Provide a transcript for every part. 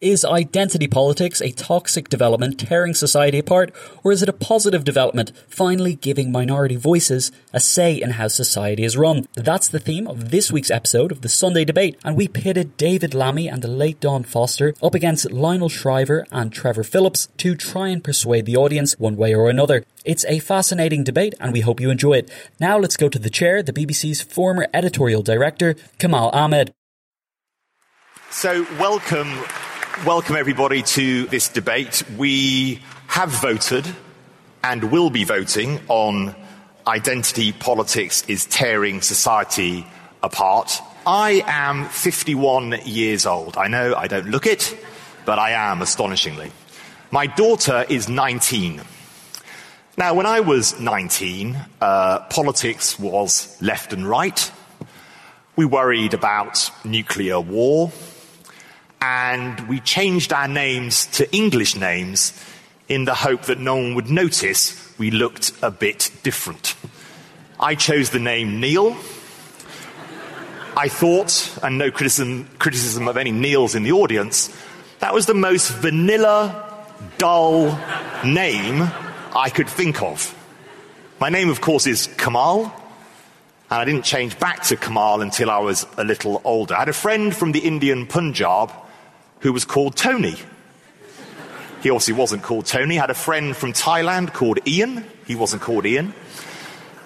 Is identity politics a toxic development tearing society apart, or is it a positive development finally giving minority voices a say in how society is run? That's the theme of this week's episode of the Sunday Debate, and we pitted David Lammy and the late Dawn Foster up against Lionel Shriver and Trevor Phillips to try and persuade the audience one way or another. It's a fascinating debate, and we hope you enjoy it. Now let's go to the chair, the BBC's former editorial director, Kamal Ahmed. So, welcome welcome everybody to this debate. We have voted and will be voting on identity politics is tearing society apart. I am 51 years old. I know I don't look it, but I am astonishingly. My daughter is 19. Now, when I was 19, uh, politics was left and right. We worried about nuclear war and we changed our names to English names in the hope that no one would notice we looked a bit different. I chose the name Neil. I thought, and no criticism, criticism of any Neils in the audience, that was the most vanilla, dull name I could think of. My name, of course, is Kamal, and I didn't change back to Kamal until I was a little older. I had a friend from the Indian Punjab who was called Tony. He obviously wasn't called Tony. Had a friend from Thailand called Ian. He wasn't called Ian.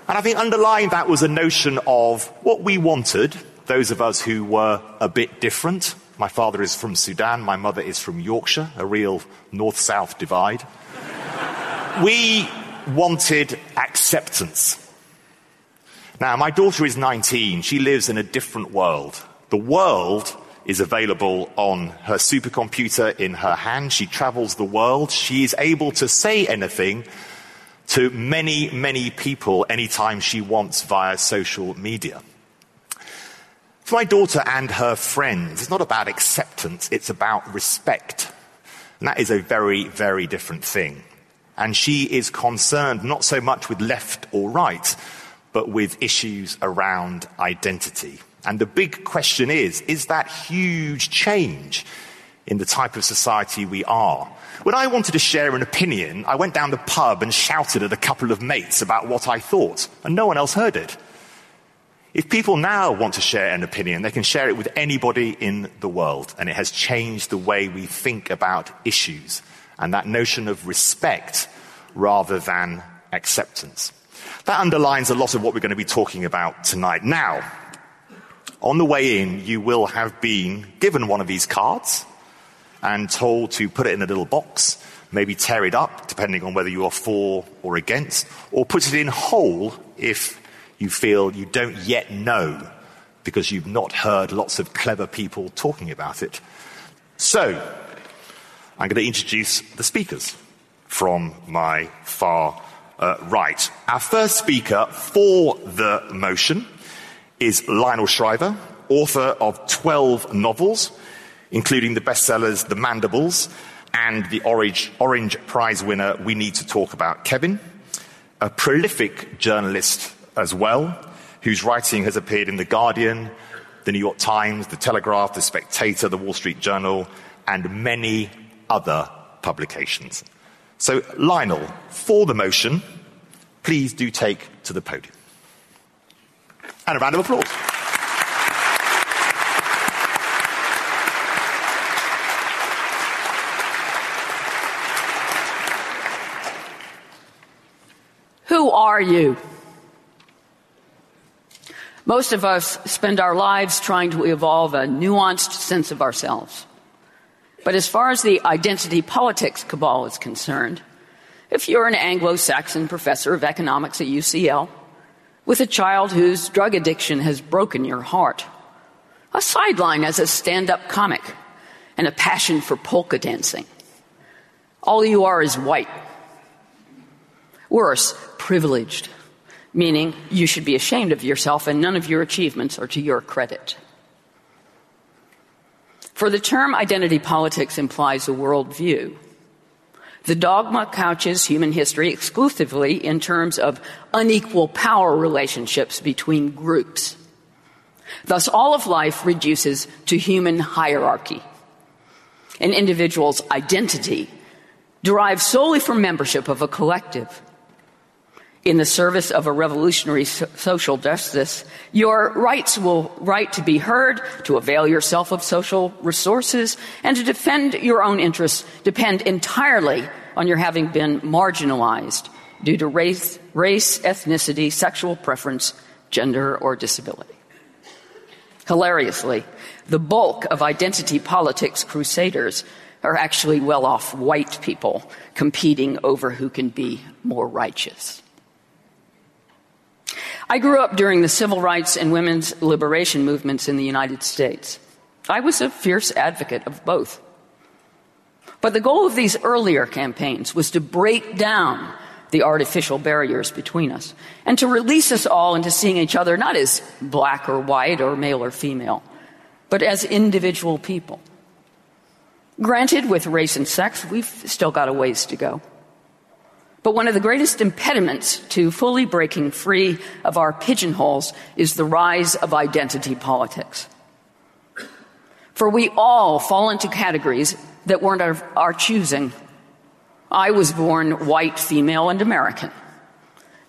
And I think underlying that was a notion of what we wanted, those of us who were a bit different. My father is from Sudan, my mother is from Yorkshire, a real north south divide. we wanted acceptance. Now, my daughter is 19. She lives in a different world. The world is available on her supercomputer in her hand. She travels the world. She is able to say anything to many, many people anytime she wants via social media. For my daughter and her friends, it's not about acceptance, it's about respect. And that is a very, very different thing. And she is concerned not so much with left or right, but with issues around identity. And the big question is, is that huge change in the type of society we are? When I wanted to share an opinion, I went down the pub and shouted at a couple of mates about what I thought, and no one else heard it. If people now want to share an opinion, they can share it with anybody in the world, and it has changed the way we think about issues and that notion of respect rather than acceptance. That underlines a lot of what we're going to be talking about tonight. Now, on the way in, you will have been given one of these cards and told to put it in a little box, maybe tear it up, depending on whether you are for or against, or put it in whole if you feel you don't yet know because you've not heard lots of clever people talking about it. So, I'm going to introduce the speakers from my far uh, right. Our first speaker for the motion is Lionel Shriver, author of 12 novels, including the bestsellers The Mandibles and the Orange, Orange Prize winner We Need to Talk About Kevin, a prolific journalist as well, whose writing has appeared in The Guardian, The New York Times, The Telegraph, The Spectator, The Wall Street Journal, and many other publications. So, Lionel, for the motion, please do take to the podium. And a round of applause. Who are you? Most of us spend our lives trying to evolve a nuanced sense of ourselves. But as far as the identity politics cabal is concerned, if you're an Anglo Saxon professor of economics at UCL, with a child whose drug addiction has broken your heart, a sideline as a stand up comic, and a passion for polka dancing, all you are is white. Worse, privileged, meaning you should be ashamed of yourself and none of your achievements are to your credit. For the term identity politics implies a worldview. The dogma couches human history exclusively in terms of unequal power relationships between groups. Thus, all of life reduces to human hierarchy. An individual's identity derives solely from membership of a collective in the service of a revolutionary so- social justice, your rights will right to be heard, to avail yourself of social resources, and to defend your own interests depend entirely on your having been marginalized due to race, race, ethnicity, sexual preference, gender, or disability. Hilariously, the bulk of identity politics crusaders are actually well off white people competing over who can be more righteous. I grew up during the civil rights and women's liberation movements in the United States. I was a fierce advocate of both. But the goal of these earlier campaigns was to break down the artificial barriers between us and to release us all into seeing each other not as black or white or male or female, but as individual people. Granted, with race and sex, we've still got a ways to go. But one of the greatest impediments to fully breaking free of our pigeonholes is the rise of identity politics. For we all fall into categories that weren't our, our choosing. I was born white, female, and American.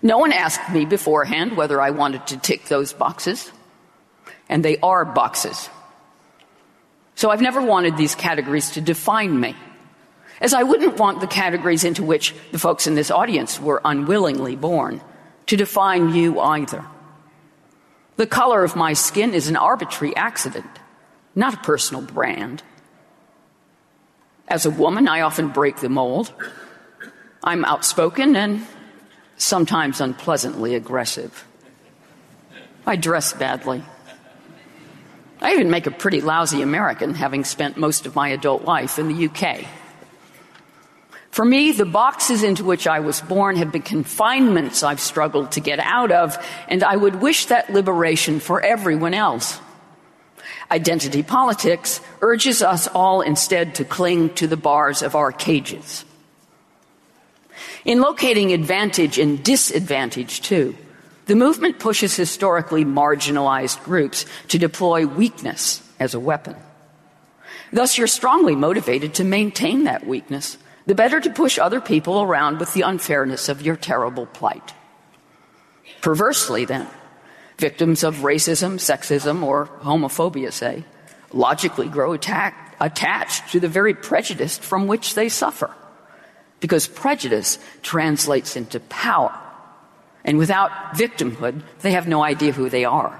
No one asked me beforehand whether I wanted to tick those boxes. And they are boxes. So I've never wanted these categories to define me as I wouldn't want the categories into which the folks in this audience were unwillingly born to define you either. The color of my skin is an arbitrary accident, not a personal brand. As a woman, I often break the mold. I'm outspoken and sometimes unpleasantly aggressive. I dress badly. I even make a pretty lousy American, having spent most of my adult life in the UK. For me, the boxes into which I was born have been confinements I've struggled to get out of, and I would wish that liberation for everyone else. Identity politics urges us all instead to cling to the bars of our cages. In locating advantage and disadvantage, too, the movement pushes historically marginalized groups to deploy weakness as a weapon. Thus, you're strongly motivated to maintain that weakness the better to push other people around with the unfairness of your terrible plight. Perversely, then, victims of racism, sexism, or homophobia, say, logically grow attack, attached to the very prejudice from which they suffer. Because prejudice translates into power. And without victimhood, they have no idea who they are.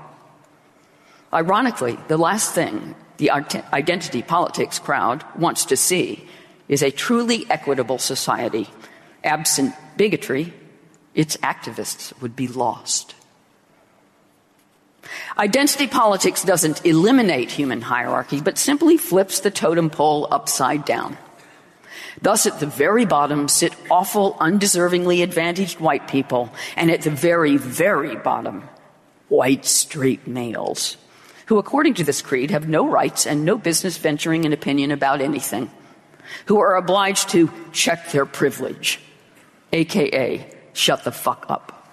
Ironically, the last thing the identity politics crowd wants to see is a truly equitable society. Absent bigotry, its activists would be lost. Identity politics doesn't eliminate human hierarchy, but simply flips the totem pole upside down. Thus, at the very bottom sit awful, undeservingly advantaged white people, and at the very, very bottom, white straight males, who, according to this creed, have no rights and no business venturing an opinion about anything, who are obliged to check their privilege, aka shut the fuck up.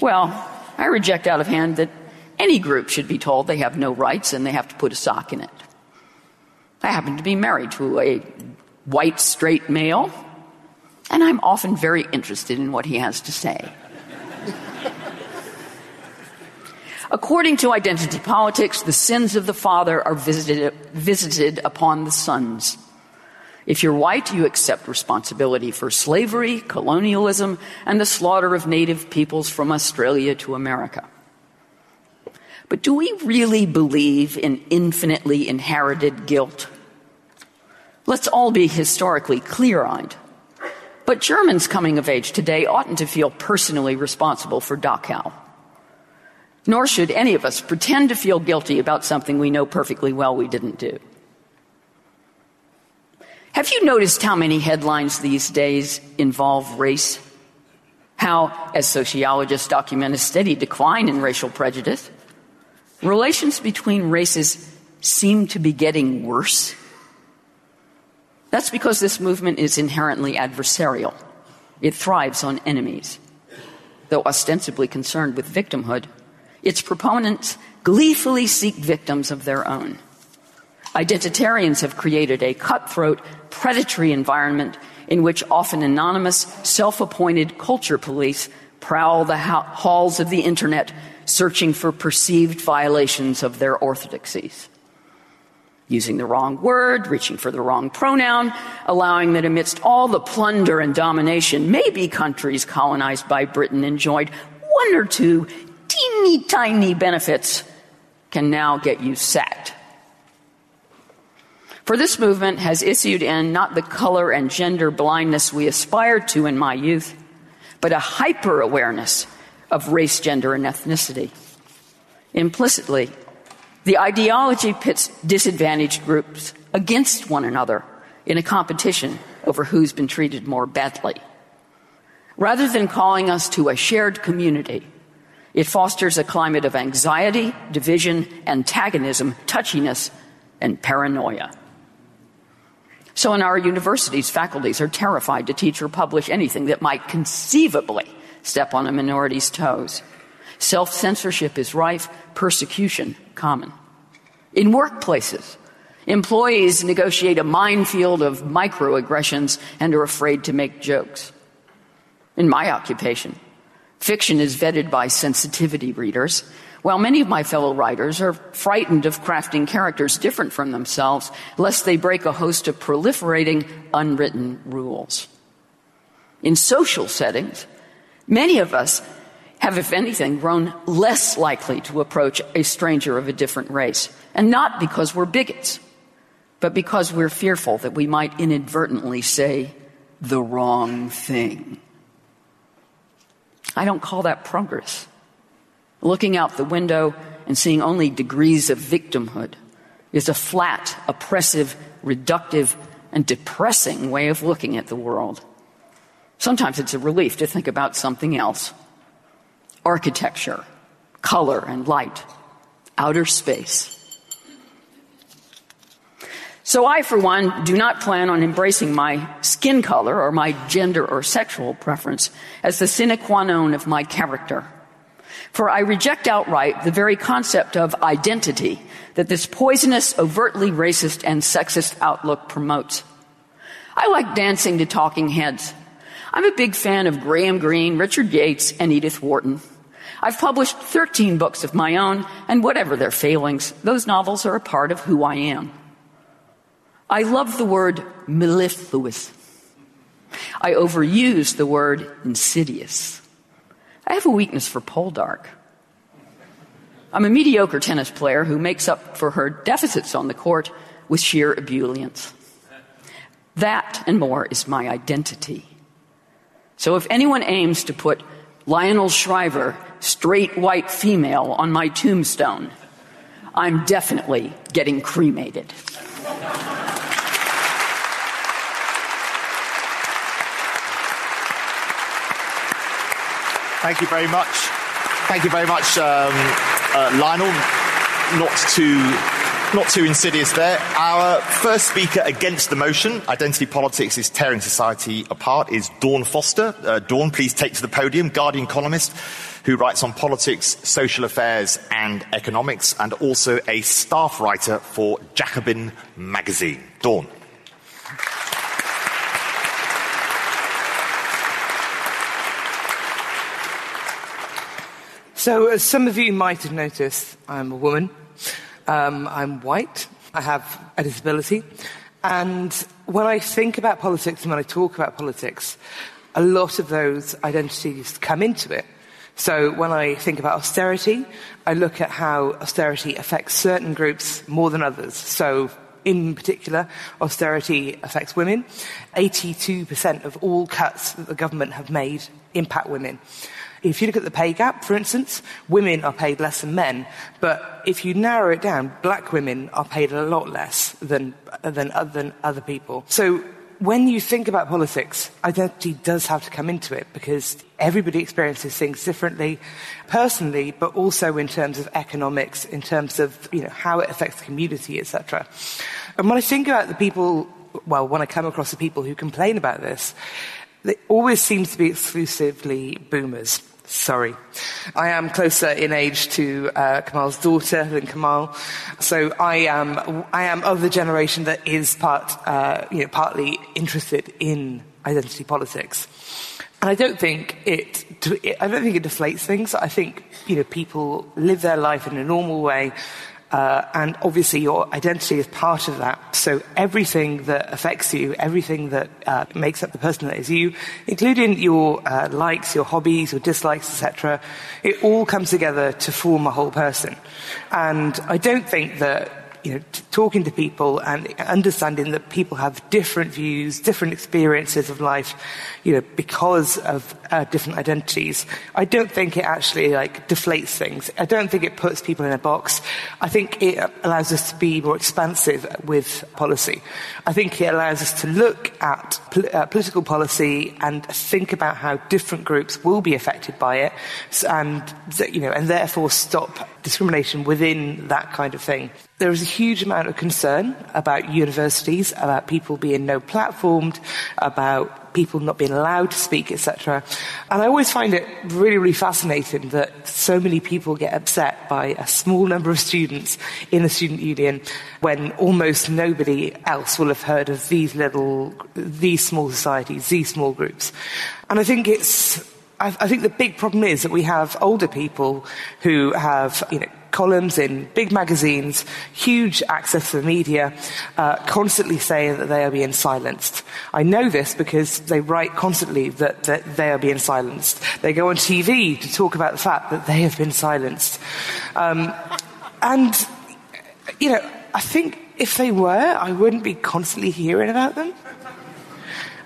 well, I reject out of hand that any group should be told they have no rights and they have to put a sock in it. I happen to be married to a white straight male, and I'm often very interested in what he has to say. According to identity politics, the sins of the father are visited, visited upon the sons. If you're white, you accept responsibility for slavery, colonialism, and the slaughter of native peoples from Australia to America. But do we really believe in infinitely inherited guilt? Let's all be historically clear eyed. But Germans coming of age today oughtn't to feel personally responsible for Dachau. Nor should any of us pretend to feel guilty about something we know perfectly well we didn't do. Have you noticed how many headlines these days involve race? How, as sociologists document a steady decline in racial prejudice, relations between races seem to be getting worse. That's because this movement is inherently adversarial. It thrives on enemies. Though ostensibly concerned with victimhood, its proponents gleefully seek victims of their own. Identitarians have created a cutthroat, predatory environment in which often anonymous, self appointed culture police prowl the halls of the internet searching for perceived violations of their orthodoxies. Using the wrong word, reaching for the wrong pronoun, allowing that amidst all the plunder and domination, maybe countries colonized by Britain enjoyed one or two teeny tiny benefits can now get you sacked. For this movement has issued in not the color and gender blindness we aspired to in my youth, but a hyper awareness of race, gender, and ethnicity. Implicitly, the ideology pits disadvantaged groups against one another in a competition over who's been treated more badly. Rather than calling us to a shared community, it fosters a climate of anxiety, division, antagonism, touchiness, and paranoia. So, in our universities, faculties are terrified to teach or publish anything that might conceivably step on a minority's toes. Self censorship is rife, persecution common. In workplaces, employees negotiate a minefield of microaggressions and are afraid to make jokes. In my occupation, fiction is vetted by sensitivity readers, while many of my fellow writers are frightened of crafting characters different from themselves, lest they break a host of proliferating unwritten rules. In social settings, Many of us have, if anything, grown less likely to approach a stranger of a different race. And not because we're bigots, but because we're fearful that we might inadvertently say the wrong thing. I don't call that progress. Looking out the window and seeing only degrees of victimhood is a flat, oppressive, reductive, and depressing way of looking at the world. Sometimes it's a relief to think about something else architecture, color and light, outer space. So, I, for one, do not plan on embracing my skin color or my gender or sexual preference as the sine qua non of my character. For I reject outright the very concept of identity that this poisonous, overtly racist, and sexist outlook promotes. I like dancing to talking heads. I'm a big fan of Graham Greene, Richard Yates, and Edith Wharton. I've published 13 books of my own, and whatever their failings, those novels are a part of who I am. I love the word mellifluous. I overuse the word insidious. I have a weakness for poldark. I'm a mediocre tennis player who makes up for her deficits on the court with sheer ebullience. That and more is my identity. So if anyone aims to put Lionel Shriver, straight white female, on my tombstone, I'm definitely getting cremated. Thank you very much. Thank you very much, um, uh, Lionel. Not too, not too insidious there. Our first speaker against the motion, identity politics is tearing society apart, is Dawn Foster. Uh, Dawn, please take to the podium. Guardian columnist who writes on politics, social affairs, and economics, and also a staff writer for Jacobin magazine. Dawn. So, as some of you might have noticed, I'm a woman. Um, I'm white. I have a disability. And when I think about politics and when I talk about politics, a lot of those identities come into it. So, when I think about austerity, I look at how austerity affects certain groups more than others. So, in particular, austerity affects women. 82% of all cuts that the government have made impact women. If you look at the pay gap, for instance, women are paid less than men, but if you narrow it down, black women are paid a lot less than, than, uh, than other people. So when you think about politics, identity does have to come into it because everybody experiences things differently, personally, but also in terms of economics, in terms of you know, how it affects the community, etc. And when I think about the people, well, when I come across the people who complain about this, it always seems to be exclusively boomers. Sorry. I am closer in age to uh, Kamal's daughter than Kamal. So I am, I am of the generation that is part, uh, you know, partly interested in identity politics. And I don't think it, I don't think it deflates things. I think, you know, people live their life in a normal way uh, and obviously, your identity is part of that. So, everything that affects you, everything that uh, makes up the person that is you, including your uh, likes, your hobbies, your dislikes, etc., it all comes together to form a whole person. And I don't think that you know, t- talking to people and understanding that people have different views, different experiences of life, you know, because of uh, different identities. I don't think it actually like deflates things. I don't think it puts people in a box. I think it allows us to be more expansive with policy. I think it allows us to look at uh, political policy and think about how different groups will be affected by it, and you know, and therefore stop discrimination within that kind of thing. There is a huge amount of concern about universities, about people being no platformed, about people not being allowed to speak, etc. And I always find it really, really fascinating that so many people get upset by a small number of students in the student union when almost nobody else will have heard of these little, these small societies, these small groups. And I think it's I, I think the big problem is that we have older people who have, you know, columns in big magazines, huge access to the media, uh, constantly saying that they are being silenced. I know this because they write constantly that, that, they are being silenced. They go on TV to talk about the fact that they have been silenced. Um, and, you know, I think if they were, I wouldn't be constantly hearing about them.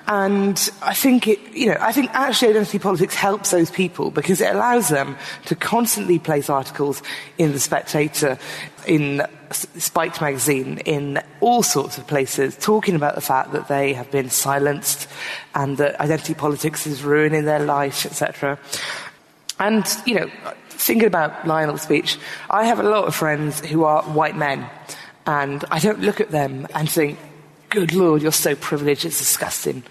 And I think it, you know, I think actually identity politics helps those people because it allows them to constantly place articles in The Spectator, in Spiked magazine, in all sorts of places, talking about the fact that they have been silenced and that identity politics is ruining their life, etc. And, you know, thinking about Lionel's speech, I have a lot of friends who are white men. And I don't look at them and think, good lord, you're so privileged, it's disgusting.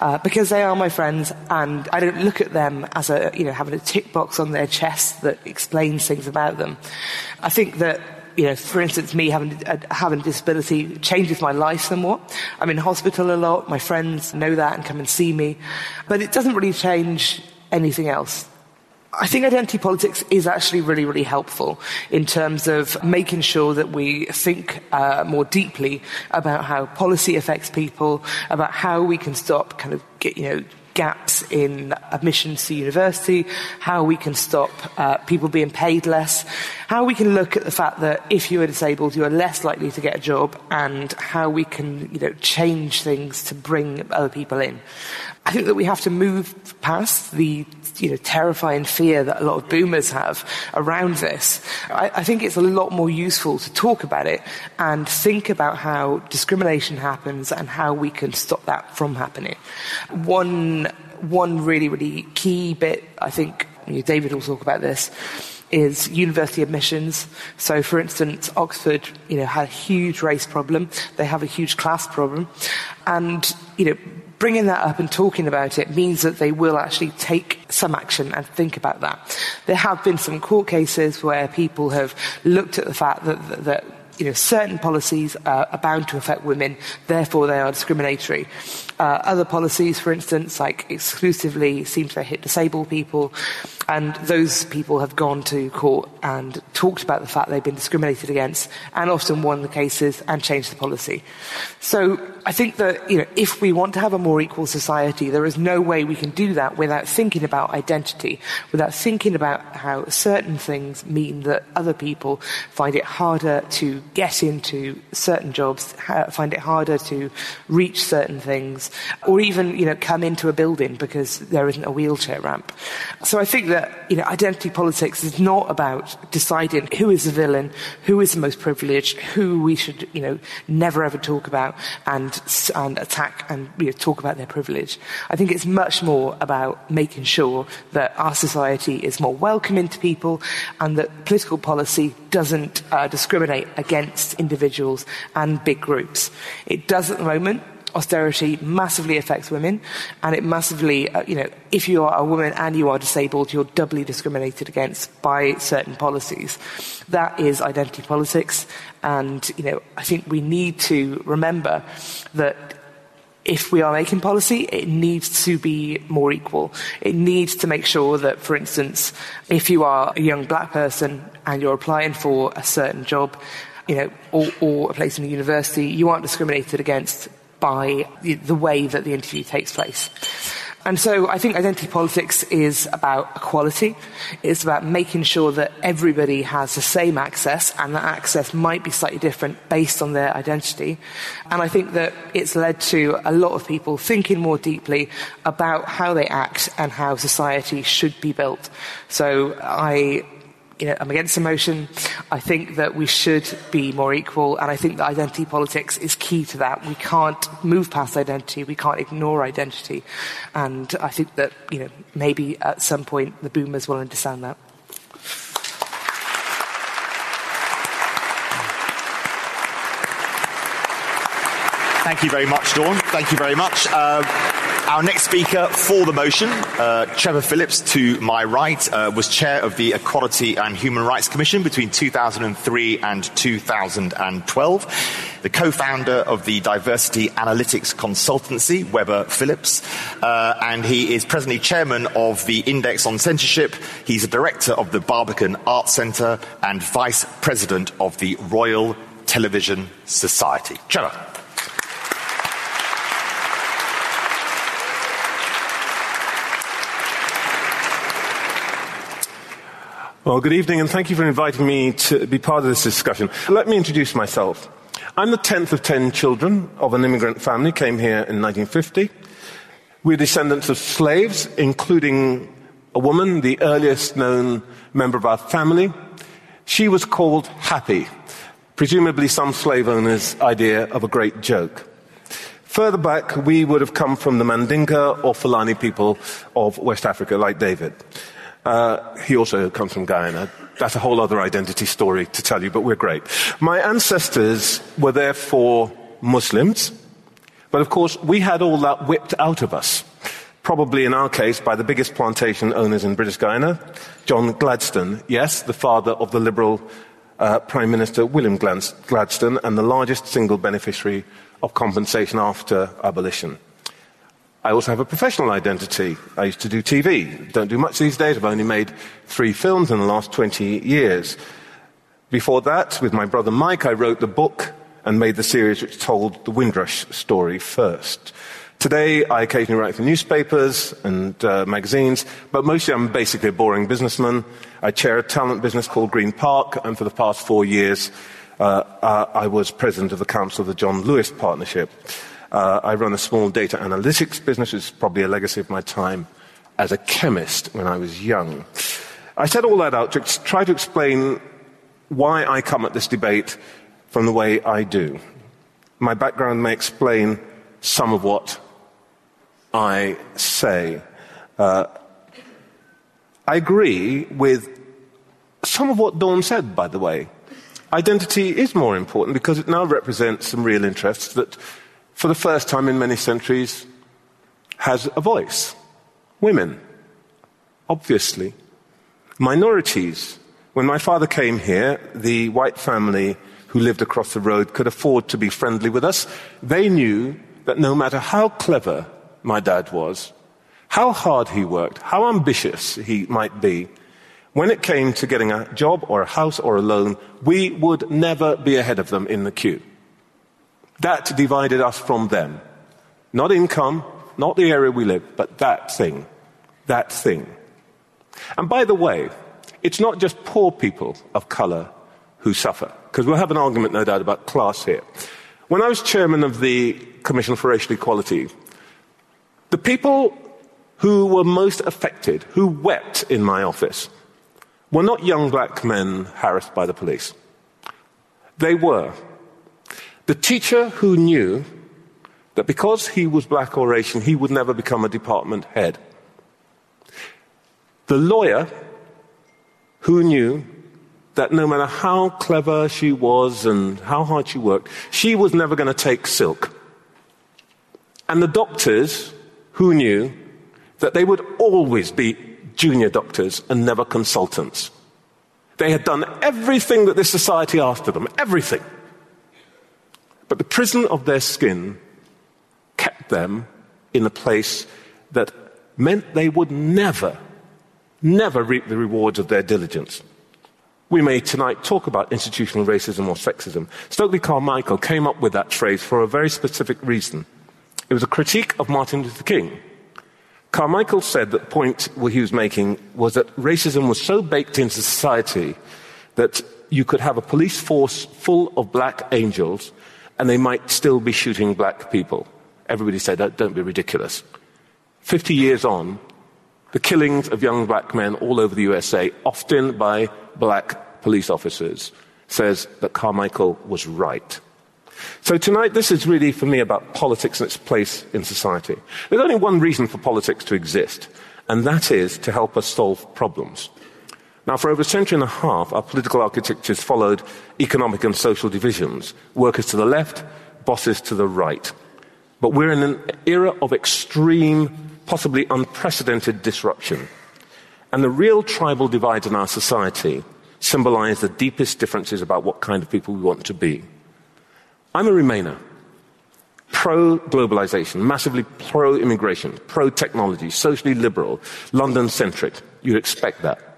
Uh, because they are my friends, and I don't look at them as a, you know, having a tick box on their chest that explains things about them. I think that you know, for instance, me having, uh, having a disability changes my life somewhat. I'm in hospital a lot. My friends know that and come and see me. But it doesn't really change anything else. I think identity politics is actually really, really helpful in terms of making sure that we think uh, more deeply about how policy affects people, about how we can stop kind of get, you know, gaps in admissions to university, how we can stop uh, people being paid less, how we can look at the fact that if you are disabled, you are less likely to get a job, and how we can you know, change things to bring other people in. I think that we have to move past the you know, terrifying fear that a lot of boomers have around this. I, I, think it's a lot more useful to talk about it and think about how discrimination happens and how we can stop that from happening. One one really, really key bit, I think, you know, David will talk about this, is university admissions. So, for instance, Oxford, you know, had a huge race problem. They have a huge class problem. And, you know, bringing that up and talking about it means that they will actually take some action and think about that. There have been some court cases where people have looked at the fact that, that, that you know, certain policies uh, are bound to affect women, therefore they are discriminatory. Uh, other policies, for instance, like exclusively seem to hit disabled people, and those people have gone to court and talked about the fact they've been discriminated against, and often won the cases and changed the policy. So I think that you know, if we want to have a more equal society, there is no way we can do that without thinking about identity, without thinking about how certain things mean that other people find it harder to get into certain jobs, find it harder to reach certain things, or even, you know, come into a building because there isn't a wheelchair ramp. So I think that, you know, identity politics is not about deciding who is the villain, who is the most privileged, who we should, you know, never ever talk about and, and attack and you know, talk about their privilege. I think it's much more about making sure that our society is more welcoming to people and that political policy doesn't uh, discriminate against individuals and big groups. It does at the moment. Austerity massively affects women, and it massively, uh, you know, if you are a woman and you are disabled, you're doubly discriminated against by certain policies. That is identity politics, and, you know, I think we need to remember that if we are making policy, it needs to be more equal. It needs to make sure that, for instance, if you are a young black person and you're applying for a certain job, you know, or, or a place in a university, you aren't discriminated against by the way that the interview takes place. And so I think identity politics is about equality. It's about making sure that everybody has the same access and that access might be slightly different based on their identity. And I think that it's led to a lot of people thinking more deeply about how they act and how society should be built. So I you know, I'm against emotion. I think that we should be more equal, and I think that identity politics is key to that. We can't move past identity. We can't ignore identity, and I think that you know maybe at some point the boomers will understand that. Thank you very much, Dawn. Thank you very much. Uh, our next speaker for the motion, uh, Trevor Phillips, to my right, uh, was chair of the Equality and Human Rights Commission between 2003 and 2012, the co-founder of the diversity analytics consultancy, Webber Phillips, uh, and he is presently chairman of the Index on Censorship. He's a director of the Barbican Arts Centre and vice president of the Royal Television Society. Trevor. Well, good evening, and thank you for inviting me to be part of this discussion. Let me introduce myself. I'm the 10th of 10 children of an immigrant family, came here in 1950. We're descendants of slaves, including a woman, the earliest known member of our family. She was called Happy, presumably some slave owner's idea of a great joke. Further back, we would have come from the Mandinka or Fulani people of West Africa, like David. Uh, he also comes from Guyana. That's a whole other identity story to tell you, but we're great. My ancestors were therefore Muslims, but of course we had all that whipped out of us. Probably in our case by the biggest plantation owners in British Guiana, John Gladstone, yes, the father of the Liberal uh, Prime Minister William Gladstone, and the largest single beneficiary of compensation after abolition. I also have a professional identity. I used to do TV. Don't do much these days. I've only made three films in the last 20 years. Before that, with my brother Mike, I wrote the book and made the series which told the Windrush story first. Today, I occasionally write for newspapers and uh, magazines, but mostly I'm basically a boring businessman. I chair a talent business called Green Park, and for the past four years, uh, uh, I was president of the council of the John Lewis Partnership. Uh, I run a small data analytics business. It's probably a legacy of my time as a chemist when I was young. I said all that out to try to explain why I come at this debate from the way I do. My background may explain some of what I say. Uh, I agree with some of what Dawn said, by the way. Identity is more important because it now represents some real interests that, for the first time in many centuries, has a voice. Women, obviously. Minorities. When my father came here, the white family who lived across the road could afford to be friendly with us. They knew that no matter how clever my dad was, how hard he worked, how ambitious he might be, when it came to getting a job or a house or a loan, we would never be ahead of them in the queue. That divided us from them. Not income, not the area we live, but that thing. That thing. And by the way, it's not just poor people of colour who suffer, because we'll have an argument, no doubt, about class here. When I was chairman of the Commission for Racial Equality, the people who were most affected, who wept in my office, were not young black men harassed by the police. They were the teacher who knew that because he was black or Asian, he would never become a department head. The lawyer who knew that no matter how clever she was and how hard she worked, she was never going to take silk. And the doctors who knew that they would always be junior doctors and never consultants. They had done everything that this society asked of them, everything. But the prison of their skin kept them in a place that meant they would never, never reap the rewards of their diligence. We may tonight talk about institutional racism or sexism. Stokely Carmichael came up with that phrase for a very specific reason. It was a critique of Martin Luther King. Carmichael said that the point he was making was that racism was so baked into society that you could have a police force full of black angels and they might still be shooting black people. Everybody said, don't be ridiculous. 50 years on, the killings of young black men all over the USA, often by black police officers, says that Carmichael was right. So tonight, this is really for me about politics and its place in society. There's only one reason for politics to exist, and that is to help us solve problems. Now, for over a century and a half, our political architectures followed economic and social divisions workers to the left, bosses to the right. But we're in an era of extreme, possibly unprecedented disruption. And the real tribal divides in our society symbolize the deepest differences about what kind of people we want to be. I'm a Remainer. Pro globalization, massively pro immigration, pro technology, socially liberal, London centric. You'd expect that.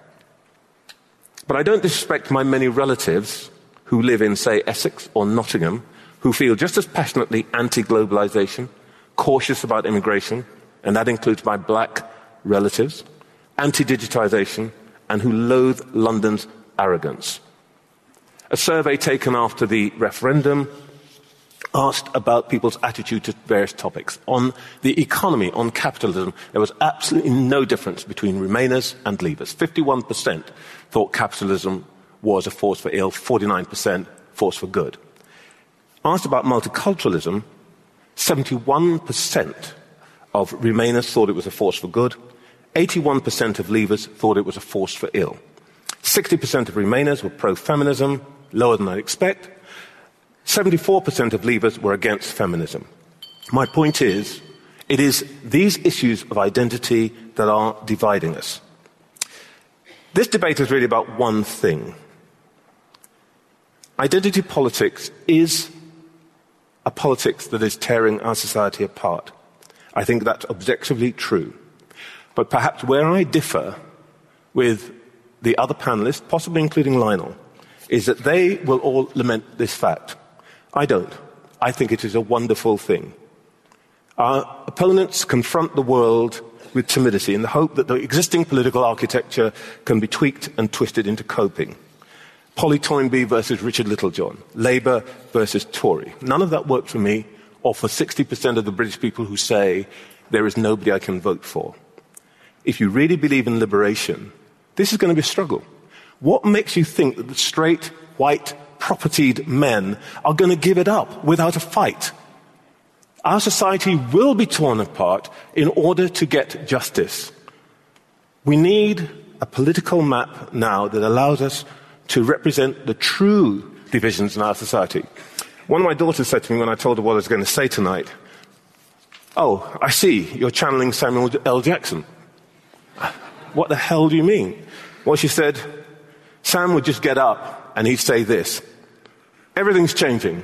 But I don't disrespect my many relatives who live in, say, Essex or Nottingham, who feel just as passionately anti globalization, cautious about immigration, and that includes my black relatives, anti digitization, and who loathe London's arrogance. A survey taken after the referendum asked about people's attitude to various topics. On the economy, on capitalism, there was absolutely no difference between Remainers and Leavers. 51% thought capitalism was a force for ill, 49% force for good. Asked about multiculturalism, 71% of Remainers thought it was a force for good, 81% of Leavers thought it was a force for ill. 60% of Remainers were pro feminism, lower than I'd expect, 74% of leavers were against feminism. My point is, it is these issues of identity that are dividing us. This debate is really about one thing. Identity politics is a politics that is tearing our society apart. I think that's objectively true. But perhaps where I differ with the other panelists, possibly including Lionel, is that they will all lament this fact. I don't. I think it is a wonderful thing. Our opponents confront the world with timidity in the hope that the existing political architecture can be tweaked and twisted into coping. Polly Toynbee versus Richard Littlejohn, Labour versus Tory. None of that worked for me or for 60% of the British people who say there is nobody I can vote for. If you really believe in liberation, this is going to be a struggle. What makes you think that the straight, white, propertied men are going to give it up without a fight. Our society will be torn apart in order to get justice. We need a political map now that allows us to represent the true divisions in our society. One of my daughters said to me when I told her what I was going to say tonight, Oh, I see, you're channeling Samuel L. Jackson. What the hell do you mean? Well, she said, Sam would just get up and he'd say this Everything's changing.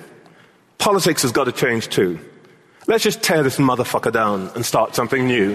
Politics has got to change too. Let's just tear this motherfucker down and start something new.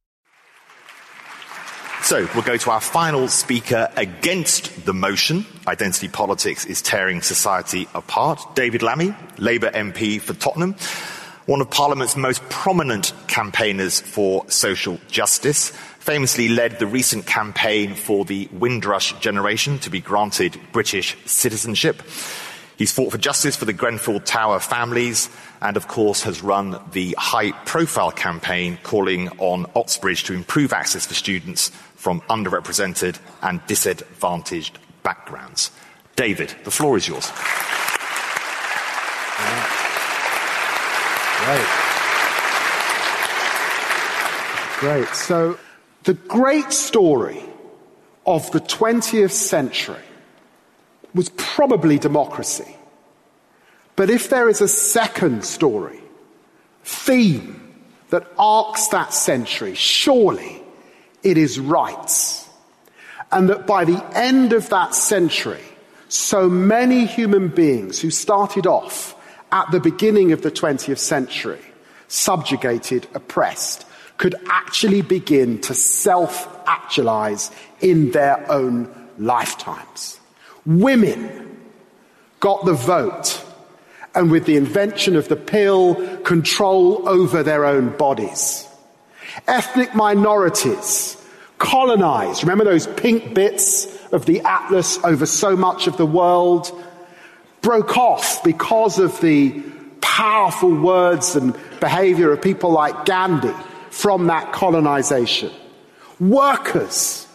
So we'll go to our final speaker against the motion. Identity politics is tearing society apart. David Lammy, Labour MP for Tottenham, one of Parliament's most prominent campaigners for social justice, famously led the recent campaign for the Windrush generation to be granted British citizenship. He's fought for justice for the Grenfell Tower families and, of course, has run the high profile campaign calling on Oxbridge to improve access for students from underrepresented and disadvantaged backgrounds. David, the floor is yours. Great. Great. So, the great story of the 20th century was probably democracy. But if there is a second story, theme that arcs that century, surely it is rights. And that by the end of that century, so many human beings who started off at the beginning of the 20th century, subjugated, oppressed, could actually begin to self actualize in their own lifetimes. Women got the vote, and with the invention of the pill, control over their own bodies. Ethnic minorities colonized. Remember those pink bits of the atlas over so much of the world? Broke off because of the powerful words and behavior of people like Gandhi from that colonization. Workers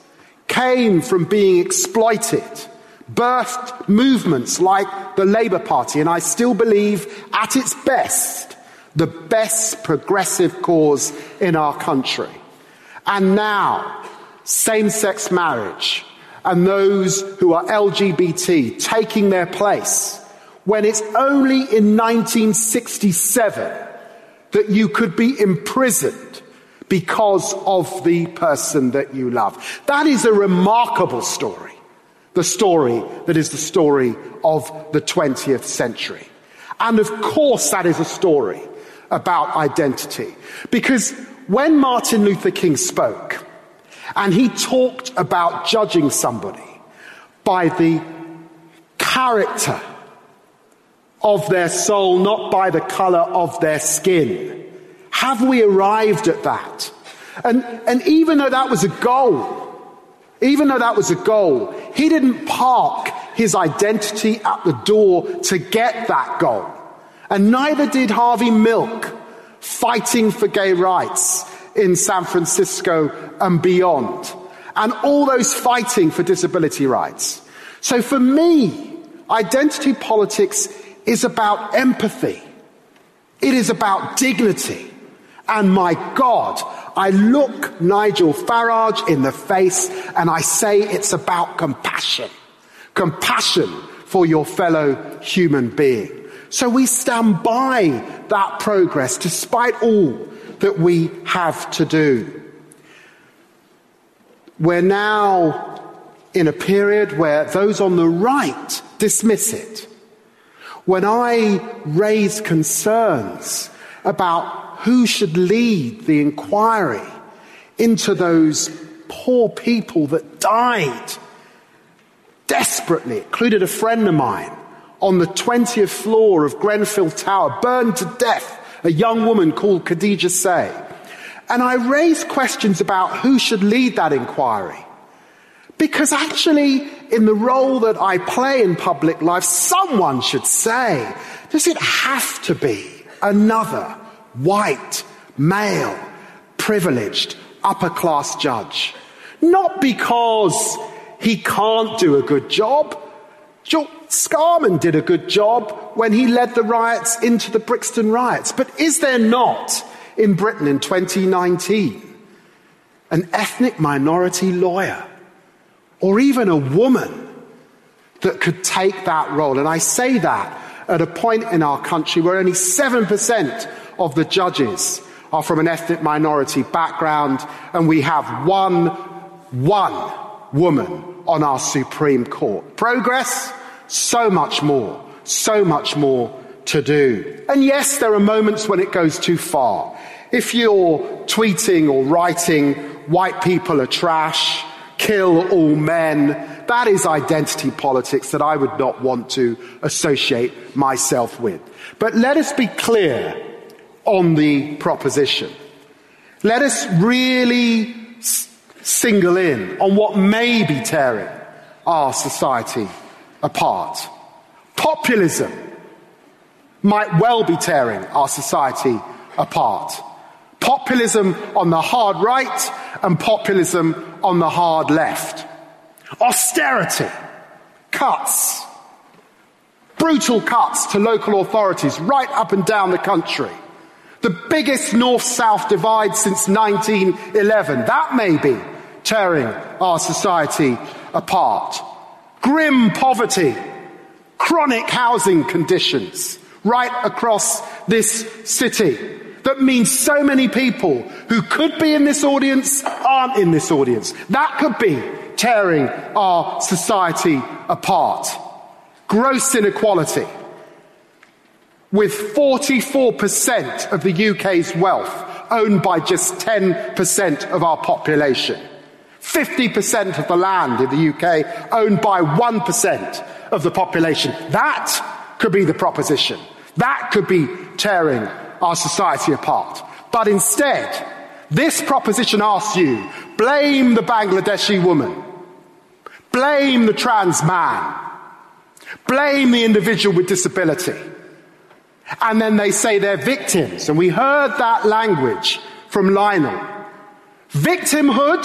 came from being exploited birthed movements like the Labour Party, and I still believe at its best, the best progressive cause in our country. And now, same sex marriage and those who are LGBT taking their place when it's only in 1967 that you could be imprisoned because of the person that you love. That is a remarkable story the story that is the story of the 20th century. And of course, that is a story about identity. Because when Martin Luther King spoke, and he talked about judging somebody by the character of their soul, not by the color of their skin. Have we arrived at that? And, and even though that was a goal, even though that was a goal, he didn't park his identity at the door to get that goal. And neither did Harvey Milk fighting for gay rights in San Francisco and beyond. And all those fighting for disability rights. So for me, identity politics is about empathy. It is about dignity. And my God, I look Nigel Farage in the face and I say it's about compassion. Compassion for your fellow human being. So we stand by that progress despite all that we have to do. We're now in a period where those on the right dismiss it. When I raise concerns about who should lead the inquiry into those poor people that died desperately, included a friend of mine on the 20th floor of Grenfell Tower, burned to death, a young woman called Khadija Saye. And I raised questions about who should lead that inquiry. Because actually, in the role that I play in public life, someone should say, does it have to be another white, male, privileged, upper class judge? Not because he can't do a good job. Scarman did a good job when he led the riots into the Brixton riots. But is there not in Britain in 2019 an ethnic minority lawyer or even a woman that could take that role? And I say that at a point in our country where only 7% of the judges are from an ethnic minority background and we have one, one woman on our Supreme Court. Progress? So much more, so much more to do. And yes, there are moments when it goes too far. If you're tweeting or writing, white people are trash, kill all men, that is identity politics that I would not want to associate myself with. But let us be clear on the proposition. Let us really single in on what may be tearing our society apart. Populism might well be tearing our society apart. Populism on the hard right and populism on the hard left. Austerity, cuts, brutal cuts to local authorities right up and down the country the biggest north-south divide since 1911. That may be tearing our society apart. Grim poverty, chronic housing conditions right across this city that means so many people who could be in this audience aren't in this audience. That could be tearing our society apart. Gross inequality with 44% of the UK's wealth owned by just 10% of our population. 50% of the land in the UK owned by 1% of the population. That could be the proposition. That could be tearing our society apart. But instead, this proposition asks you, blame the Bangladeshi woman. Blame the trans man. Blame the individual with disability. And then they say they're victims. And we heard that language from Lionel. Victimhood,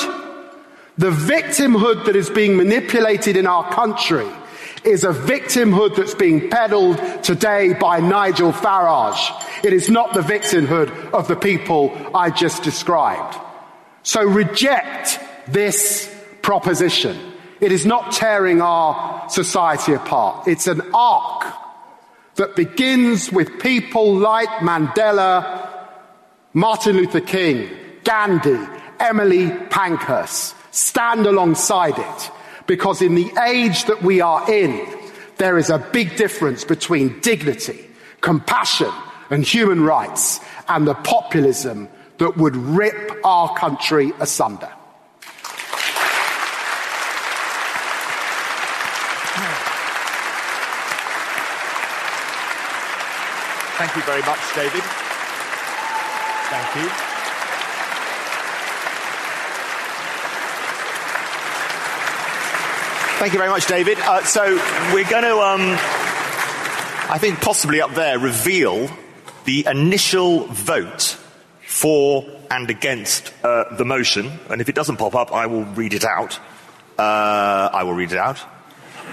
the victimhood that is being manipulated in our country is a victimhood that's being peddled today by Nigel Farage. It is not the victimhood of the people I just described. So reject this proposition. It is not tearing our society apart. It's an arc that begins with people like Mandela, Martin Luther King, Gandhi, Emily Pankhurst. Stand alongside it because in the age that we are in, there is a big difference between dignity, compassion, and human rights and the populism that would rip our country asunder. Thank you very much, David. Thank you. Thank you very much, David. Uh, so we're going to, um, I think, possibly up there, reveal the initial vote for and against uh, the motion. And if it doesn't pop up, I will read it out. Uh, I will read it out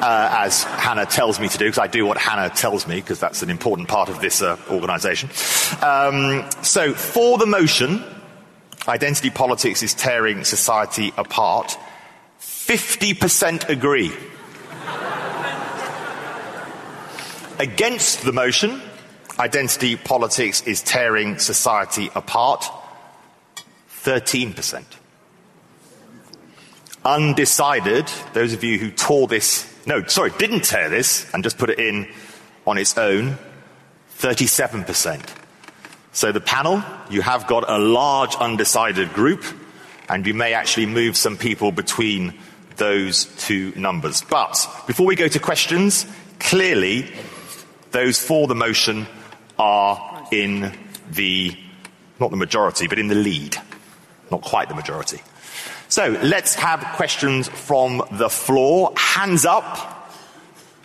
uh, as Hannah tells me to do, because I do what Hannah tells me, because that's an important part of this uh, organisation. Um, so, for the motion, identity politics is tearing society apart, 50% agree. Against the motion, identity politics is tearing society apart? 13%. Undecided, those of you who tore this, no, sorry, didn't tear this and just put it in on its own, 37%. So the panel, you have got a large undecided group, and you may actually move some people between those two numbers. But before we go to questions, clearly those for the motion are in the, not the majority, but in the lead. Not quite the majority. So let's have questions from the floor. Hands up.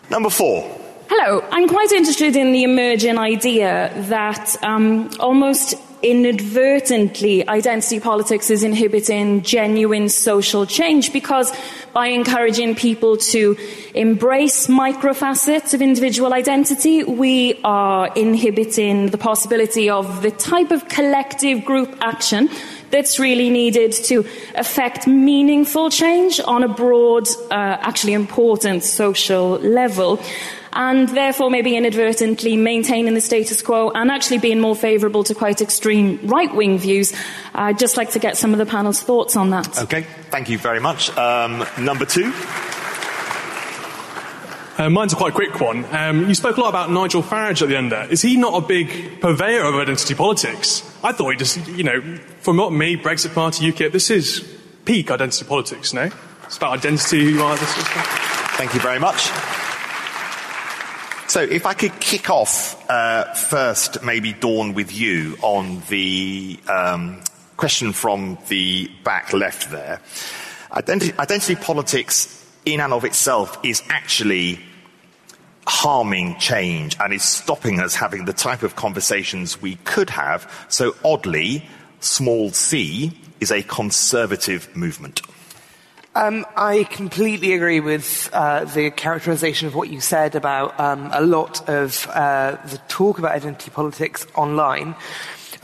Number four. Hello, I'm quite interested in the emerging idea that um, almost inadvertently identity politics is inhibiting genuine social change because by encouraging people to embrace microfacets of individual identity, we are inhibiting the possibility of the type of collective group action that's really needed to affect meaningful change on a broad, uh, actually important social level and therefore maybe inadvertently maintaining the status quo and actually being more favourable to quite extreme right wing views. I'd just like to get some of the panel's thoughts on that. Okay, thank you very much. Um, number two. Uh, mine's a quite quick one. Um, you spoke a lot about Nigel Farage at the end there. Is he not a big purveyor of identity politics? I thought he just, you know, from me, Brexit Party, UKIP, this is peak identity politics, no? It's about identity. Thank you very much. So, if I could kick off uh, first, maybe Dawn with you on the um, question from the back left there. Identity politics, in and of itself, is actually harming change and is stopping us having the type of conversations we could have. So, oddly, small c is a conservative movement. Um, I completely agree with uh, the characterization of what you said about um, a lot of uh, the talk about identity politics online.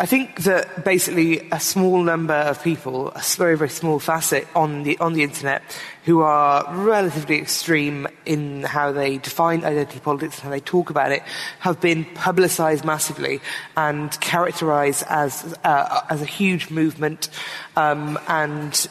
I think that basically a small number of people, a very, very small facet on the, on the internet, who are relatively extreme in how they define identity politics and how they talk about it, have been publicized massively and characterized as, uh, as a huge movement. Um, and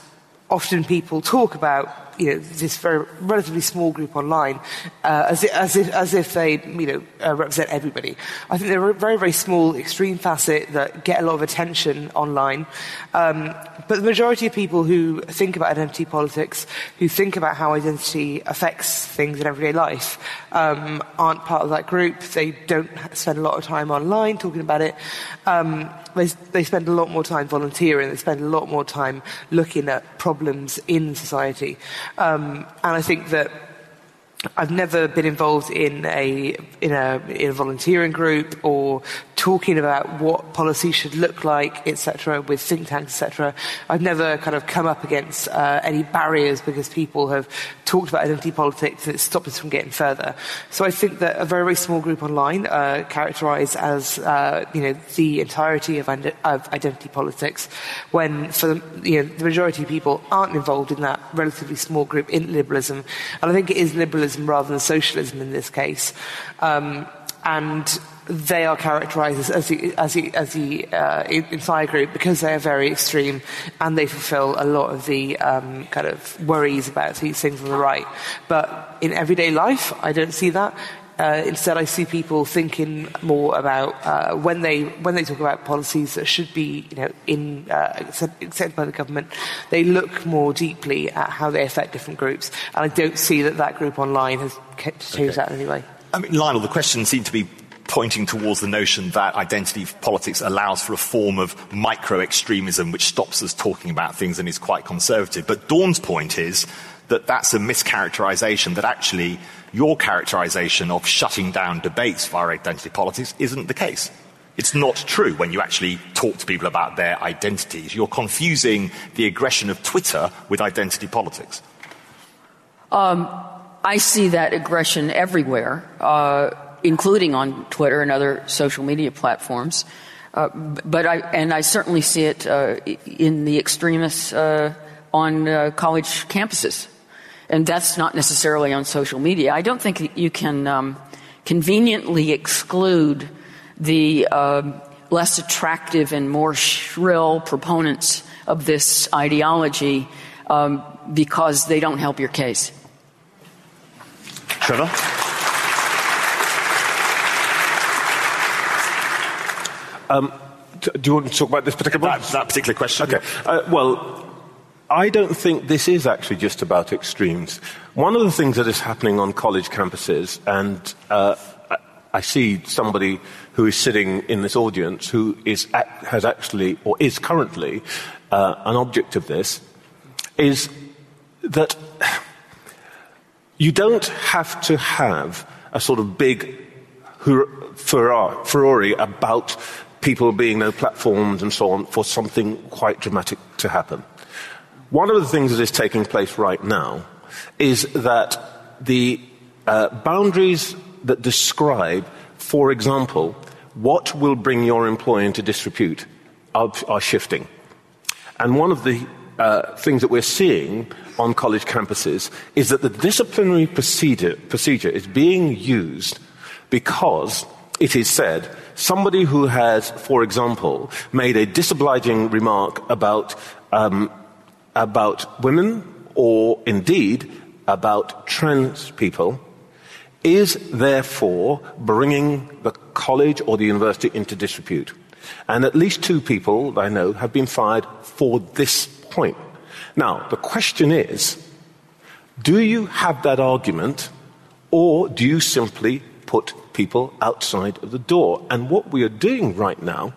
often people talk about you know, this very relatively small group online uh, as, if, as, if, as if they you know, uh, represent everybody. I think they're a very, very small, extreme facet that get a lot of attention online. Um, but the majority of people who think about identity politics, who think about how identity affects things in everyday life, um, aren't part of that group. They don't spend a lot of time online talking about it. Um, they, they spend a lot more time volunteering. They spend a lot more time looking at problems in society. Um, and I think that I've never been involved in a, in a, in a volunteering group or talking about what policy should look like, etc., with think tanks, etc. I've never kind of come up against uh, any barriers because people have talked about identity politics and it stopped us from getting further. So I think that a very, very small group online, uh, characterised as uh, you know the entirety of, of, identity politics, when for the, you know, the majority of people aren't involved in that relatively small group in liberalism, and I think it is liberalism rather than socialism in this case. Um, and they are characterised as the, as the, as the uh, entire group because they are very extreme and they fulfil a lot of the um, kind of worries about these things on the right. But in everyday life, I don't see that. Uh, instead, I see people thinking more about uh, when they when they talk about policies that should be, you know, in uh, accepted by the government. They look more deeply at how they affect different groups, and I don't see that that group online has changed okay. that in any. I mean, Lionel, the question seemed to be pointing towards the notion that identity politics allows for a form of micro extremism which stops us talking about things and is quite conservative. But Dawn's point is that that's a mischaracterization, that actually your characterization of shutting down debates via identity politics isn't the case. It's not true when you actually talk to people about their identities. You're confusing the aggression of Twitter with identity politics. Um, I see that aggression everywhere. Uh, including on Twitter and other social media platforms. Uh, but I, and I certainly see it uh, in the extremists uh, on uh, college campuses. And that's not necessarily on social media. I don't think you can um, conveniently exclude the uh, less attractive and more shrill proponents of this ideology um, because they don't help your case. Trevor? Um, do you want to talk about this particular that, that particular question? Okay. Uh, well, I don't think this is actually just about extremes. One of the things that is happening on college campuses, and uh, I see somebody who is sitting in this audience who is, has actually, or is currently, uh, an object of this, is that you don't have to have a sort of big furore about people being no platforms and so on for something quite dramatic to happen. One of the things that is taking place right now is that the uh, boundaries that describe, for example, what will bring your employer into disrepute are, are shifting. And one of the uh, things that we're seeing on college campuses is that the disciplinary procedure, procedure is being used because it is said somebody who has, for example, made a disobliging remark about, um, about women or indeed about trans people is therefore bringing the college or the university into disrepute. And at least two people I know have been fired for this point. Now, the question is do you have that argument, or do you simply put people outside of the door? And what we are doing right now,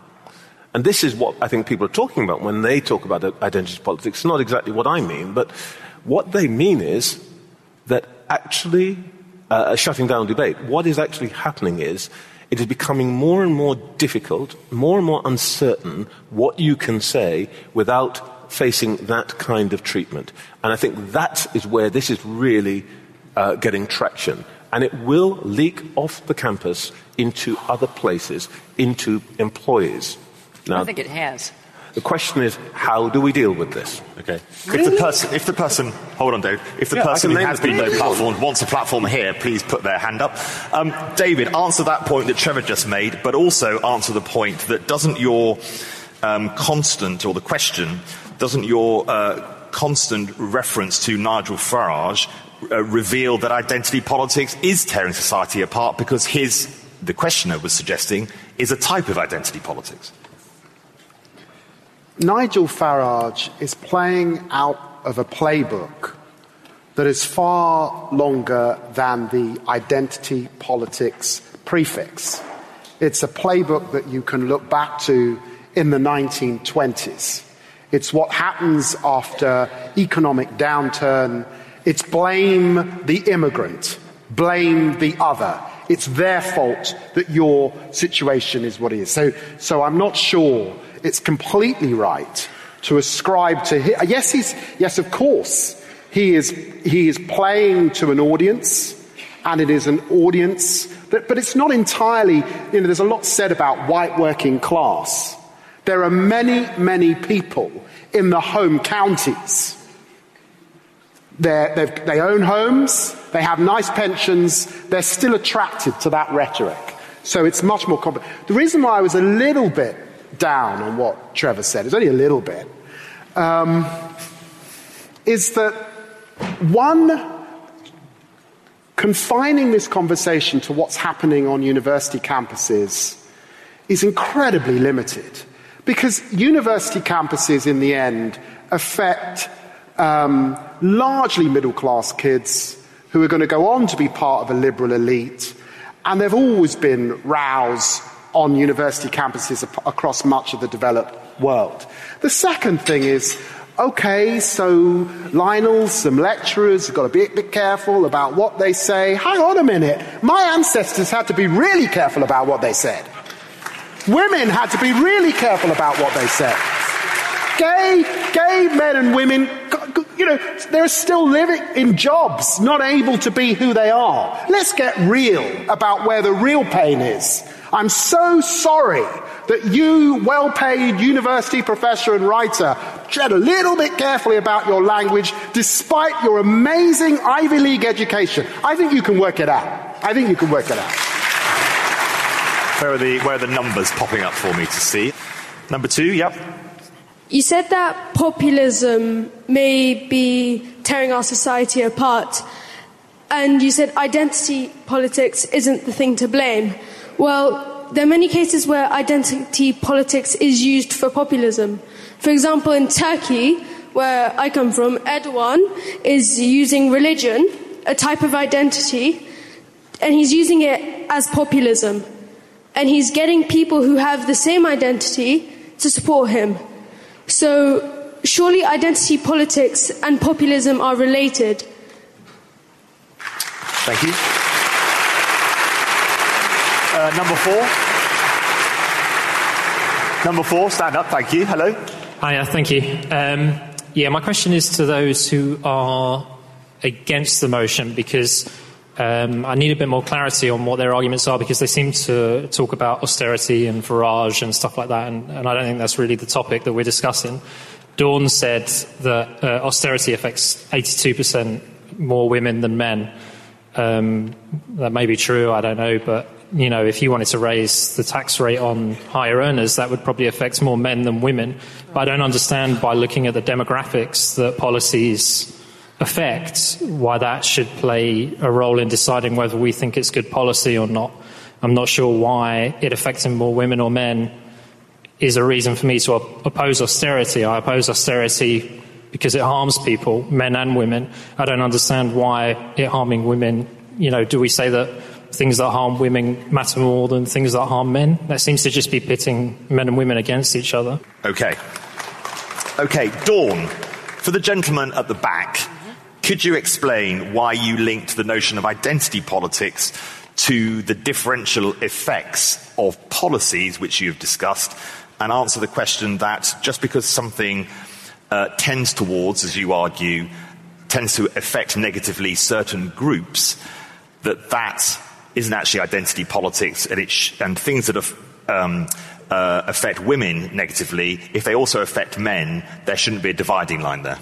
and this is what I think people are talking about when they talk about identity politics, it's not exactly what I mean, but what they mean is that actually uh, shutting down debate. What is actually happening is it is becoming more and more difficult, more and more uncertain what you can say without facing that kind of treatment. And I think that is where this is really uh, getting traction. And it will leak off the campus into other places, into employees. Now, I think it has. The question is, how do we deal with this? Okay. Really? If the person, if the person, hold on, Dave. If the yeah, person who has been no platform wants a platform here, please put their hand up. Um, David, answer that point that Trevor just made, but also answer the point that doesn't your um, constant, or the question, doesn't your uh, constant reference to Nigel Farage uh, reveal that identity politics is tearing society apart because his, the questioner was suggesting, is a type of identity politics? Nigel Farage is playing out of a playbook that is far longer than the identity politics prefix. It's a playbook that you can look back to in the 1920s. It's what happens after economic downturn. It's blame the immigrant, blame the other. It's their fault that your situation is what it is. So, so I'm not sure it's completely right to ascribe to him. Yes, he's, yes, of course, he is, he is playing to an audience, and it is an audience that, but it's not entirely, you know, there's a lot said about white working class. There are many, many people in the home counties. they own homes, they have nice pensions, they're still attracted to that rhetoric. So it's much more complex. The reason why I was a little bit down on what Trevor said, it's only a little bit, um, is that one, confining this conversation to what's happening on university campuses is incredibly limited. Because university campuses, in the end, affect um, largely middle class kids who are going to go on to be part of a liberal elite. And there have always been rows on university campuses across much of the developed world. The second thing is, okay, so Lionel, some lecturers have got to be a bit careful about what they say. Hang on a minute. My ancestors had to be really careful about what they said. Women had to be really careful about what they said. Gay, gay men and women, you know, they're still living in jobs, not able to be who they are. Let's get real about where the real pain is. I'm so sorry that you, well paid university professor and writer, tread a little bit carefully about your language despite your amazing Ivy League education. I think you can work it out. I think you can work it out. Where are the where are the numbers popping up for me to see? Number two, yep. You said that populism may be tearing our society apart, and you said identity politics isn't the thing to blame. Well, there are many cases where identity politics is used for populism. For example, in Turkey, where I come from, Erdogan is using religion, a type of identity, and he's using it as populism. And he's getting people who have the same identity to support him. So, surely identity politics and populism are related. Thank you. Uh, number four. Number four, stand up. Thank you. Hello. Hiya, thank you. Um, yeah, my question is to those who are against the motion because um, I need a bit more clarity on what their arguments are because they seem to talk about austerity and Farage and stuff like that, and, and I don't think that's really the topic that we're discussing. Dawn said that uh, austerity affects 82% more women than men. Um, that may be true, I don't know, but you know, if you wanted to raise the tax rate on higher earners, that would probably affect more men than women. But I don't understand by looking at the demographics that policies affect why that should play a role in deciding whether we think it's good policy or not. I'm not sure why it affecting more women or men is a reason for me to oppose austerity. I oppose austerity because it harms people, men and women. I don't understand why it harming women. You know, do we say that things that harm women matter more than things that harm men? That seems to just be pitting men and women against each other. Okay. Okay, Dawn, for the gentleman at the back, could you explain why you linked the notion of identity politics to the differential effects of policies which you've discussed and answer the question that just because something uh, tends towards, as you argue, tends to affect negatively certain groups, that that isn't actually identity politics and, sh- and things that um, uh, affect women negatively, if they also affect men, there shouldn't be a dividing line there.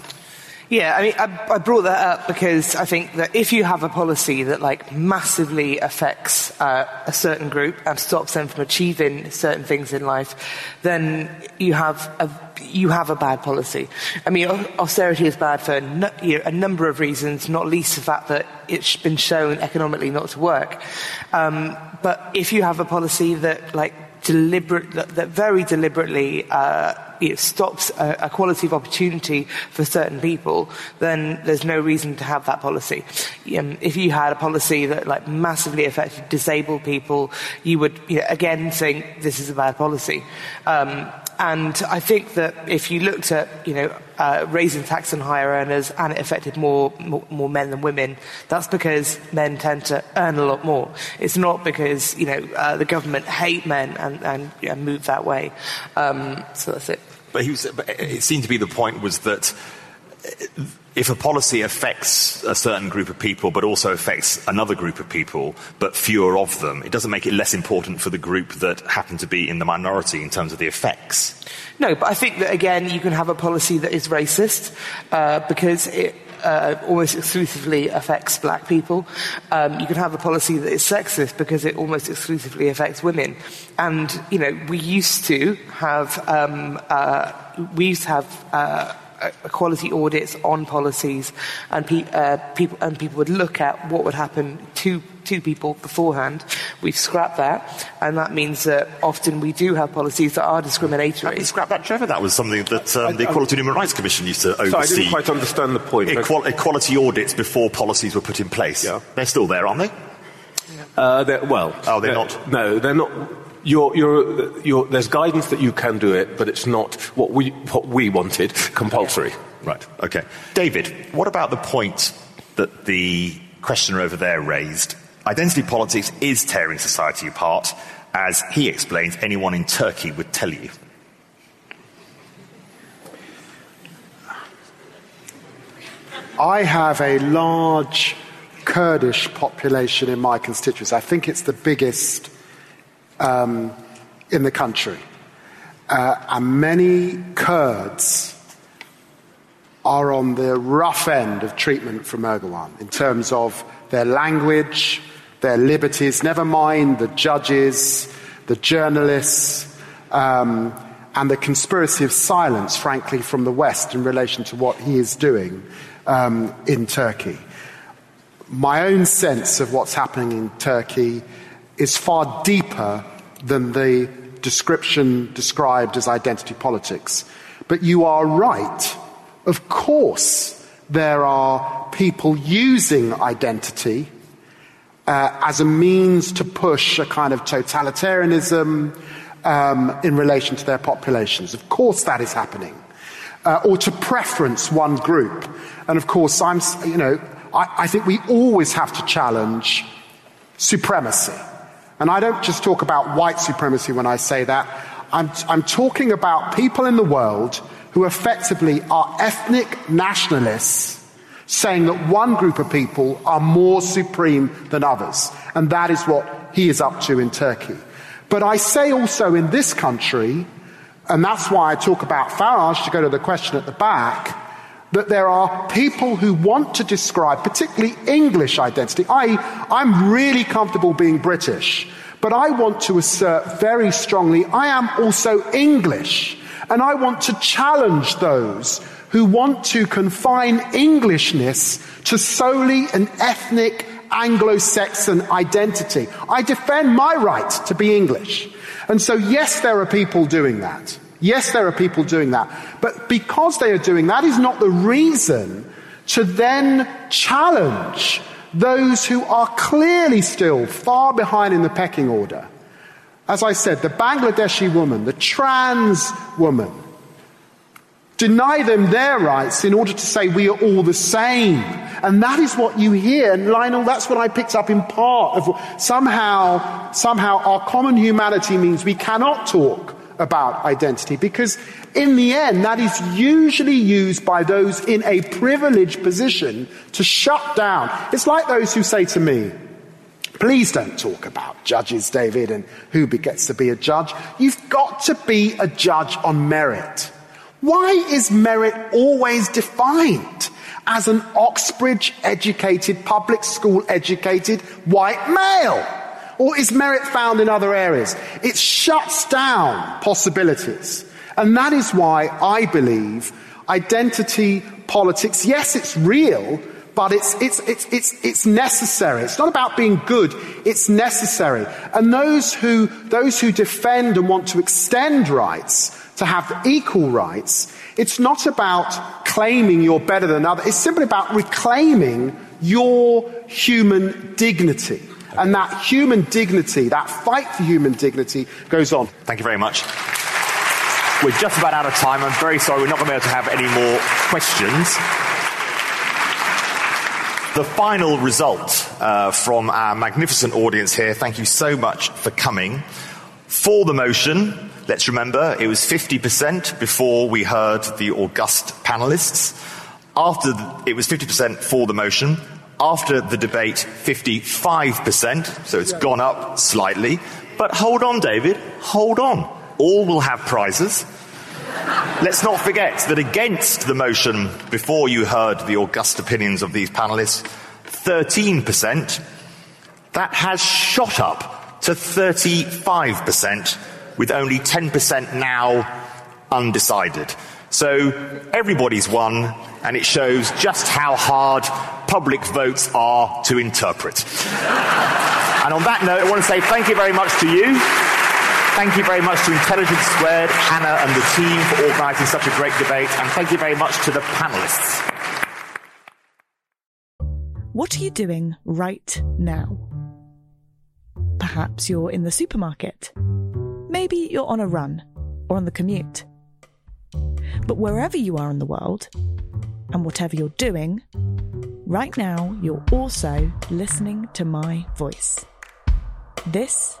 Yeah, I mean, I, I, brought that up because I think that if you have a policy that like massively affects uh, a certain group and stops them from achieving certain things in life, then you have a you have a bad policy. I mean, austerity is bad for you know, a number of reasons, not least the fact that it's been shown economically not to work. Um, but if you have a policy that like deliberate, that, that very deliberately uh, it stops a, a, quality of opportunity for certain people, then there's no reason to have that policy. Um, if you had a policy that like massively affected disabled people, you would you know, again think this is a bad policy. Um, and I think that if you looked at, you know, uh, raising tax on higher earners and it affected more, more, more, men than women, that's because men tend to earn a lot more. It's not because, you know, uh, the government hate men and, and move that way. Um, so that's it. But, was, but it seemed to be the point was that if a policy affects a certain group of people but also affects another group of people, but fewer of them, it doesn't make it less important for the group that happen to be in the minority in terms of the effects. No, but I think that again, you can have a policy that is racist uh, because it uh, almost exclusively affects black people. Um, you can have a policy that is sexist because it almost exclusively affects women. And, you know, we used to have, um, uh, we used to have, uh, quality audits on policies, and, pe- uh, people, and people would look at what would happen to, to people beforehand. We've scrapped that, and that means that often we do have policies that are discriminatory. Have scrapped that, Trevor? That was something that um, the Equality and Human Rights Commission used to oversee. Sorry, I didn't quite understand the point. Equal- equality audits before policies were put in place. Yeah. They're still there, aren't they? Uh, they're, well, oh, they're, they're not. No, they're not you're, you're, you're, there's guidance that you can do it, but it's not what we, what we wanted compulsory. Right, okay. David, what about the point that the questioner over there raised? Identity politics is tearing society apart, as he explains anyone in Turkey would tell you. I have a large Kurdish population in my constituency. I think it's the biggest um, in the country. Uh, and many Kurds are on the rough end of treatment from Erdogan in terms of their language, their liberties, never mind the judges, the journalists, um, and the conspiracy of silence, frankly, from the West in relation to what he is doing um, in Turkey. My own sense of what's happening in Turkey is far deeper than the description described as identity politics. But you are right. Of course, there are people using identity uh, as a means to push a kind of totalitarianism um, in relation to their populations. Of course, that is happening. Uh, or to preference one group. And of course, I'm, you know, I, I think we always have to challenge supremacy. And I don't just talk about white supremacy when I say that. I'm, I'm talking about people in the world who effectively are ethnic nationalists saying that one group of people are more supreme than others. And that is what he is up to in Turkey. But I say also in this country, and that's why I talk about Farage to go to the question at the back, that there are people who want to describe, particularly English identity. I, I'm really comfortable being British, but I want to assert very strongly I am also English. And I want to challenge those who want to confine Englishness to solely an ethnic Anglo-Saxon identity. I defend my right to be English. And so yes, there are people doing that. Yes, there are people doing that. But because they are doing that is not the reason to then challenge those who are clearly still far behind in the pecking order. As I said, the Bangladeshi woman, the trans woman, deny them their rights in order to say we are all the same. And that is what you hear. And Lionel, that's what I picked up in part of somehow, somehow our common humanity means we cannot talk about identity because in the end, that is usually used by those in a privileged position to shut down. It's like those who say to me, Please don't talk about judges, David, and who gets to be a judge. You've got to be a judge on merit. Why is merit always defined as an Oxbridge educated, public school educated white male? Or is merit found in other areas? It shuts down possibilities. And that is why I believe identity politics, yes, it's real, but it's, it's, it's, it's, it's necessary. It's not about being good, it's necessary. And those who, those who defend and want to extend rights to have equal rights, it's not about claiming you're better than others. It's simply about reclaiming your human dignity. And that human dignity, that fight for human dignity goes on. Thank you very much. We're just about out of time. I'm very sorry we're not going to be able to have any more questions. The final result uh, from our magnificent audience here, thank you so much for coming. For the motion, Let's remember it was 50% before we heard the august panelists. After the, it was 50% for the motion. After the debate, 55%. So it's gone up slightly. But hold on, David. Hold on. All will have prizes. Let's not forget that against the motion, before you heard the august opinions of these panelists, 13%, that has shot up to 35% with only 10% now undecided. So everybody's won, and it shows just how hard public votes are to interpret. and on that note, I want to say thank you very much to you. Thank you very much to Intelligence Squared, Hannah, and the team for organising such a great debate, and thank you very much to the panelists. What are you doing right now? Perhaps you're in the supermarket Maybe you're on a run or on the commute. But wherever you are in the world, and whatever you're doing, right now you're also listening to my voice. This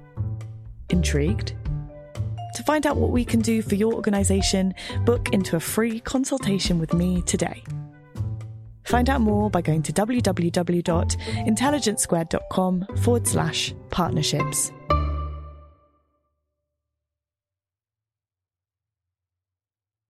Intrigued? To find out what we can do for your organisation, book into a free consultation with me today. Find out more by going to www.intelligencesquared.com forward slash partnerships.